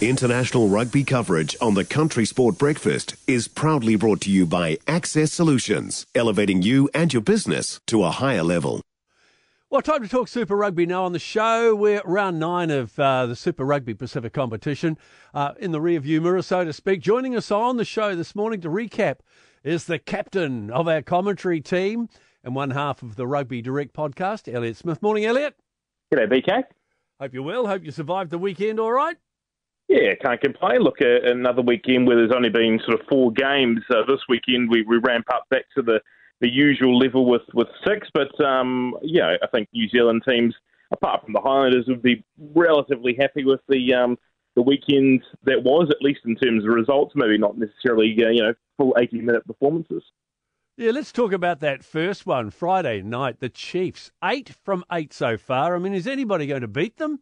International rugby coverage on the Country Sport Breakfast is proudly brought to you by Access Solutions, elevating you and your business to a higher level. Well, time to talk Super Rugby now on the show. We're round nine of uh, the Super Rugby Pacific competition uh, in the rearview mirror, so to speak. Joining us on the show this morning to recap is the captain of our commentary team and one half of the Rugby Direct podcast, Elliott Smith. Morning, Elliott. G'day, BK. Hope you're well. Hope you survived the weekend all right. Yeah, can't complain. Look, uh, another weekend where there's only been sort of four games. Uh, this weekend we, we ramp up back to the, the usual level with, with six, but um, yeah, I think New Zealand teams, apart from the Highlanders, would be relatively happy with the um, the weekend that was, at least in terms of results. Maybe not necessarily uh, you know full 80 minute performances. Yeah, let's talk about that first one Friday night. The Chiefs, eight from eight so far. I mean, is anybody going to beat them?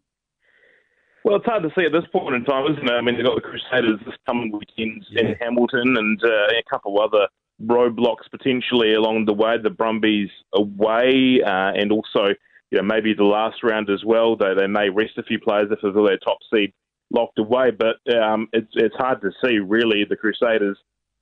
Well, it's hard to see at this point in time, isn't it? I mean, they've got the Crusaders this coming weekend yeah. in Hamilton and uh, a couple of other roadblocks potentially along the way. The Brumbies away, uh, and also, you know, maybe the last round as well. Though they may rest a few players if they're their top seed locked away. But um, it's it's hard to see really. The Crusaders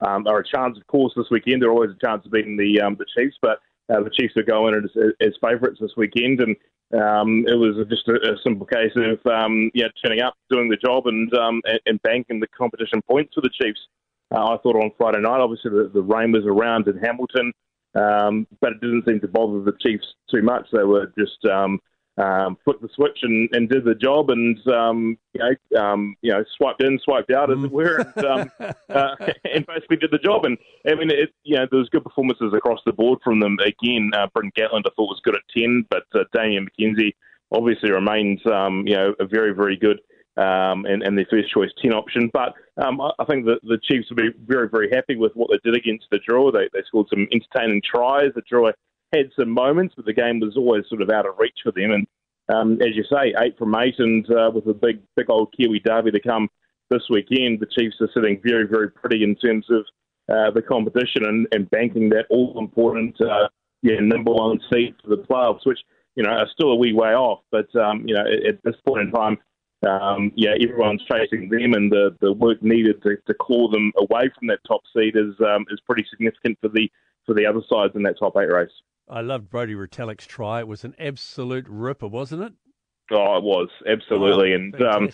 um, are a chance, of course, this weekend. They're always a chance of beating the um, the Chiefs, but uh, the Chiefs are going as, as favourites this weekend, and um, it was just a, a simple case of um, yeah, turning up, doing the job, and um, and, and banking the competition points for the Chiefs. Uh, I thought on Friday night, obviously the, the rain was around in Hamilton, um, but it didn't seem to bother the Chiefs too much. They were just um, flicked the switch and, and did the job, and um, you know, um, you know, swiped in, swiped out, as it were, and, um, uh, and basically did the job. And I mean, it, you know, there was good performances across the board from them. Again, uh, Bryn Gatland I thought was good at ten, but uh, Damian McKenzie obviously remains, um, you know, a very, very good. Um, and, and their first choice 10 option. But um, I, I think that the Chiefs will be very, very happy with what they did against the Drua. They, they scored some entertaining tries. The Drua had some moments, but the game was always sort of out of reach for them. And um, as you say, eight from eight, and uh, with a big, big old Kiwi derby to come this weekend, the Chiefs are sitting very, very pretty in terms of uh, the competition and, and banking that all important, uh, yeah, number one seed for the playoffs, which you know are still a wee way off. But um, you know, at, at, this point in time, um, yeah, everyone's chasing them, and the, the work needed to, to claw them away from that top seed is um, is pretty significant for the for the other sides in that top eight race. I loved Brodie Retallick's try. It was an absolute ripper, wasn't it? Oh, it was absolutely, oh, and um,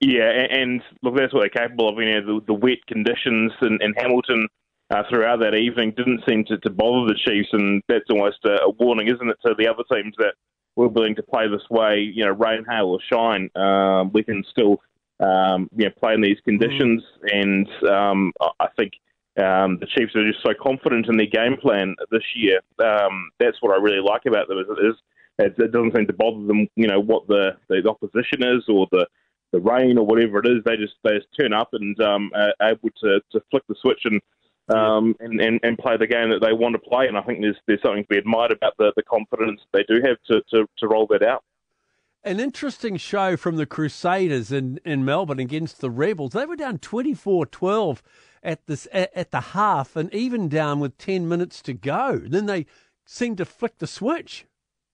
yeah, and, and, look, that's what they're capable of. You know, the, the wet conditions in, in Hamilton uh, throughout that evening didn't seem to, to bother the Chiefs, and that's almost a, a, warning, isn't it, to the other teams that we're willing to play this way. You know, rain, hail, or shine, um, we can still um, you know play in these conditions, mm. and um, I think um, the Chiefs are just so confident in their game plan this year. Um, that's what I really like about them. Is, is it, it doesn't seem to bother them, you know, what the, the opposition is or the the rain or whatever it is. They just they just turn up and um, are able to, to flick the switch and, um, and, and and play the game that they want to play. And I think there's there's something to be admired about the, the confidence they do have to, to, to roll that out. An interesting show from the Crusaders in, in Melbourne against the Rebels. They were down 24 12 at this at, at the half and even down with 10 minutes to go. Then they seem to flick the switch.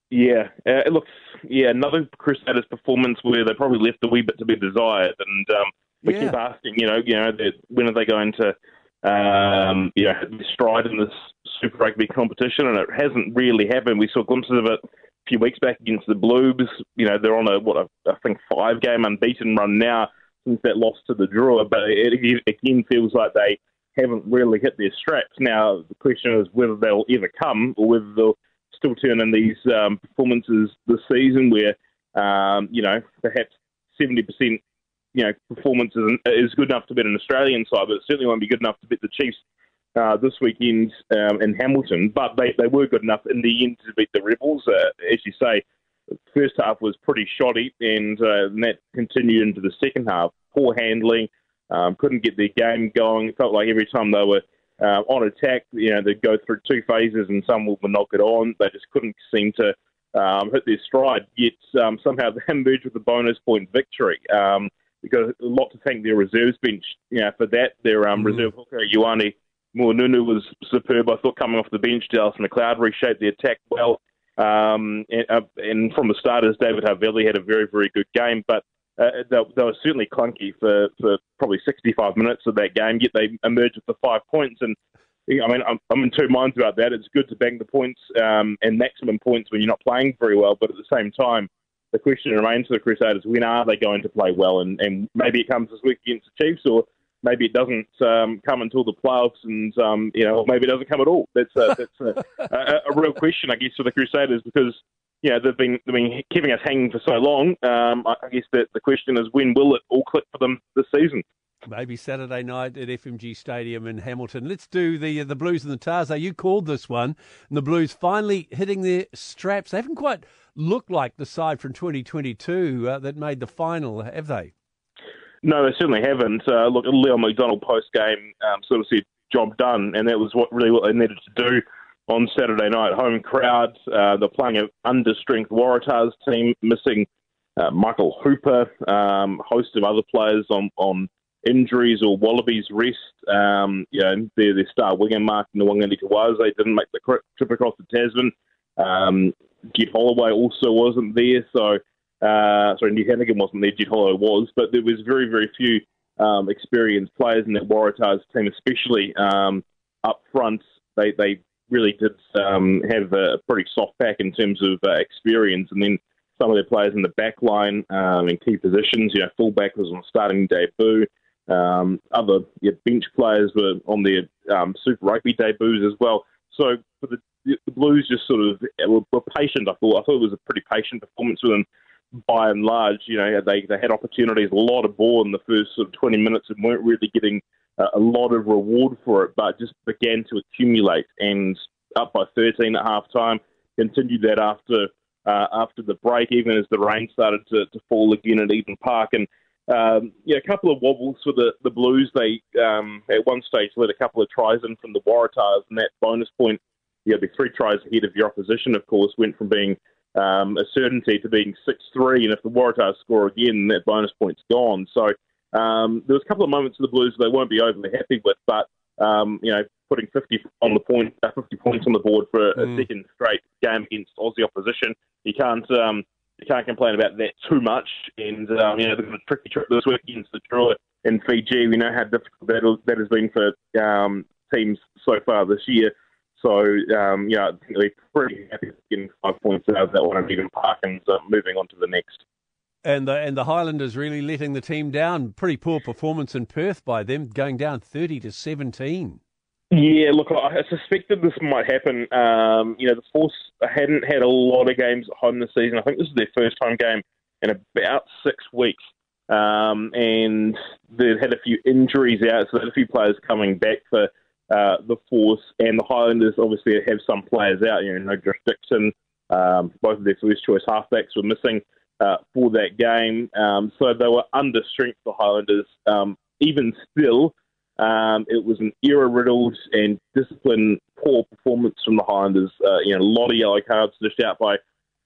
Yeah, uh, it looks yeah another Crusaders performance where they probably left a wee bit to be desired, and um, we yeah. keep asking, you know, you know, when are they going to, um, you know, stride in this Super Rugby competition? And it hasn't really happened. We saw glimpses of it a few weeks back against the Blues. You know, they're on a what I think five game unbeaten run now since that loss to the Drua, but it, again feels like they haven't really hit their straps. Now, the question is whether they'll ever come or whether they'll still turn in these um, performances this season where, um, you know, perhaps 70%, you know, performance is, good enough to beat an Australian side, but it certainly won't be good enough to beat the Chiefs uh, this weekend um, in Hamilton. But they, they were good enough in the end to beat the Rebels. Uh, as you say, first half was pretty shoddy, and, uh, and that continued into the second half. Poor handling, um, couldn't get their game going. It felt like every time they were uh, on attack, you know, they'd go through two phases and some would knock it on. They just couldn't seem to um, hit their stride. Yet um, somehow they emerged with a bonus point victory. Um, because a lot to thank their reserves bench, you know, for that. Their um, mm-hmm. reserve hooker, Ioane Moananu, was superb. I thought coming off the bench, Dallas McLeod reshaped the attack well. Um, and, uh, and, from the starters, David Havili had a very, very good game. But uh, they, they, were certainly clunky for, for probably 65 minutes of that game, yet they emerged with the five points. And I mean, I'm, I'm in two minds about that. It's good to bang the points um, and maximum points when you're not playing very well, but at the same time, the question remains for the Crusaders: when are they going to play well? And, and maybe it comes this week against the Chiefs, or maybe it doesn't um, come until the playoffs, and um, you know, maybe it doesn't come at all. That's a, that's a, a, a real question, I guess, for the Crusaders because you know, they've been they've been keeping us hanging for so long. Um, I guess that the question is when will it all click for them this season? Maybe Saturday night at FMG Stadium in Hamilton. Let's do the the Blues and the Tahs. You called this one, and the Blues finally hitting their straps. They haven't quite looked like the side from 2022 uh, that made the final, have they? No, they certainly haven't. Uh, look, Leon MacDonald post game um, sort of said job done, and that was what really what they needed to do on Saturday night. Home crowd. Uh, they're playing an under-strength Waratahs team, missing uh, Michael Hooper, um, host of other players on, on injuries or Wallabies rest. Um, you know, their, their star winger, Mark Nawangani They didn't make the trip across the Tasman. Um, Holloway also wasn't there, so uh, sorry, Nick Hannigan wasn't there. Jed Holloway was, but there was very, very few um, experienced players in that Waratahs team, especially um, up front. They they really did um, have a pretty soft pack in terms of uh, experience. And then some of their players in the back line um, in key positions, you know, fullback was on starting debut. Um, other yeah, bench players were on their um, Super Rugby debuts as well. So for the, the Blues, just sort of were, were patient. I thought I thought it was a pretty patient performance for them by and large. You know, they they had opportunities, a lot of ball in the first sort of 20 minutes, and weren't really getting a lot of reward for it, but just began to accumulate and up by 13 at half time. Continued that after uh, after the break, even as the rain started to, to fall again at Eden Park. And um, yeah, a couple of wobbles for the, the Blues. They um, at one stage let a couple of tries in from the Waratahs, and that bonus point, yeah, the three tries ahead of your opposition, of course, went from being um, a certainty to being 6 3. And if the Waratahs score again, that bonus point's gone. So um, there was a couple of moments in the Blues they won't be overly happy with, but um, you know, putting 50 on the point, uh, 50 points on the board for a, mm. second straight game against Aussie opposition, you can't um, you can't complain about that too much. And um, you know, they've got a tricky trip this week against the Drua in Fiji. We know how difficult that, that has been for um, teams so far this year. So, um, yeah, they're pretty happy getting five points out of that one and Eden Park and uh, moving on to the next and the and the Highlanders really letting the team down. Pretty poor performance in Perth by them, going down thirty to seventeen. Yeah, look, I suspected this might happen. Um, you know, the Force hadn't had a lot of games at home this season. I think this is their first home game in about six weeks. Um, and they've had a few injuries out, so there's a few players coming back for uh, the Force. And the Highlanders obviously have some players out. You know, no Dixon, um, both of their first choice halfbacks were missing uh, for that game. Um, so they were under strength for Highlanders. Um, even still, um, it was an error riddled and discipline poor performance from the Highlanders. Uh, you know, a lot of yellow cards dished out by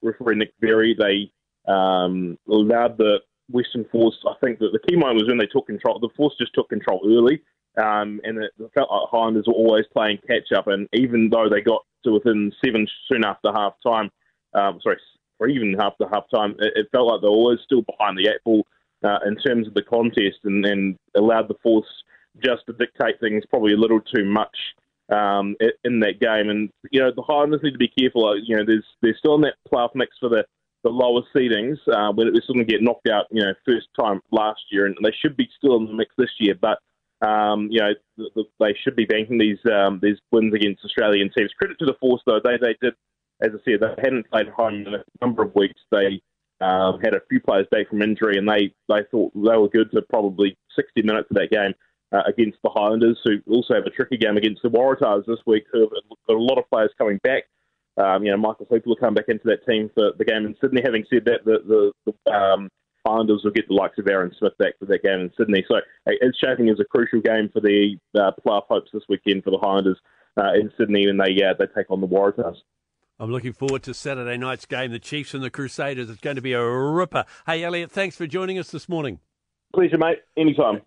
referee Nic Berry. They um, allowed the Western Force. I think that the key moment was when they took control. The Force just took control early, um, and it felt like Highlanders were always playing catch up. And even though they got to within seven soon after half time, um, sorry, or even after half time, it, it felt like they were always still behind the eight ball uh, in terms of the contest and, and allowed the force just to dictate things probably a little too much um, in that game. And you know the Highlanders need to be careful. Uh, you know, there's they're still in that playoff mix for the the lower seedings, uh, they're still going to get knocked out. You know, first time last year, and they should be still in the mix this year. But um, you know, the, the, they should be banking these um, these wins against Australian teams. Credit to the Force though; they they did as I said, they hadn't played home in a number of weeks. They um, had a few players back from injury, and they, they thought they were good for probably 60 minutes of that game uh, against the Highlanders, who also have a tricky game against the Waratahs this week, who have got a lot of players coming back. Um, you know, Michael Hooper will come back into that team for the game in Sydney. Having said that, the, the, the um, Highlanders will get the likes of Aaron Smith back for that game in Sydney. So it's shaping as a crucial game for the uh, playoff hopes this weekend for the Highlanders uh, in Sydney when they uh, they take on the Waratahs. I'm looking forward to Saturday night's game, the Chiefs and the Crusaders. It's going to be a ripper. Hey, Elliott, thanks for joining us this morning. Pleasure, mate. Anytime.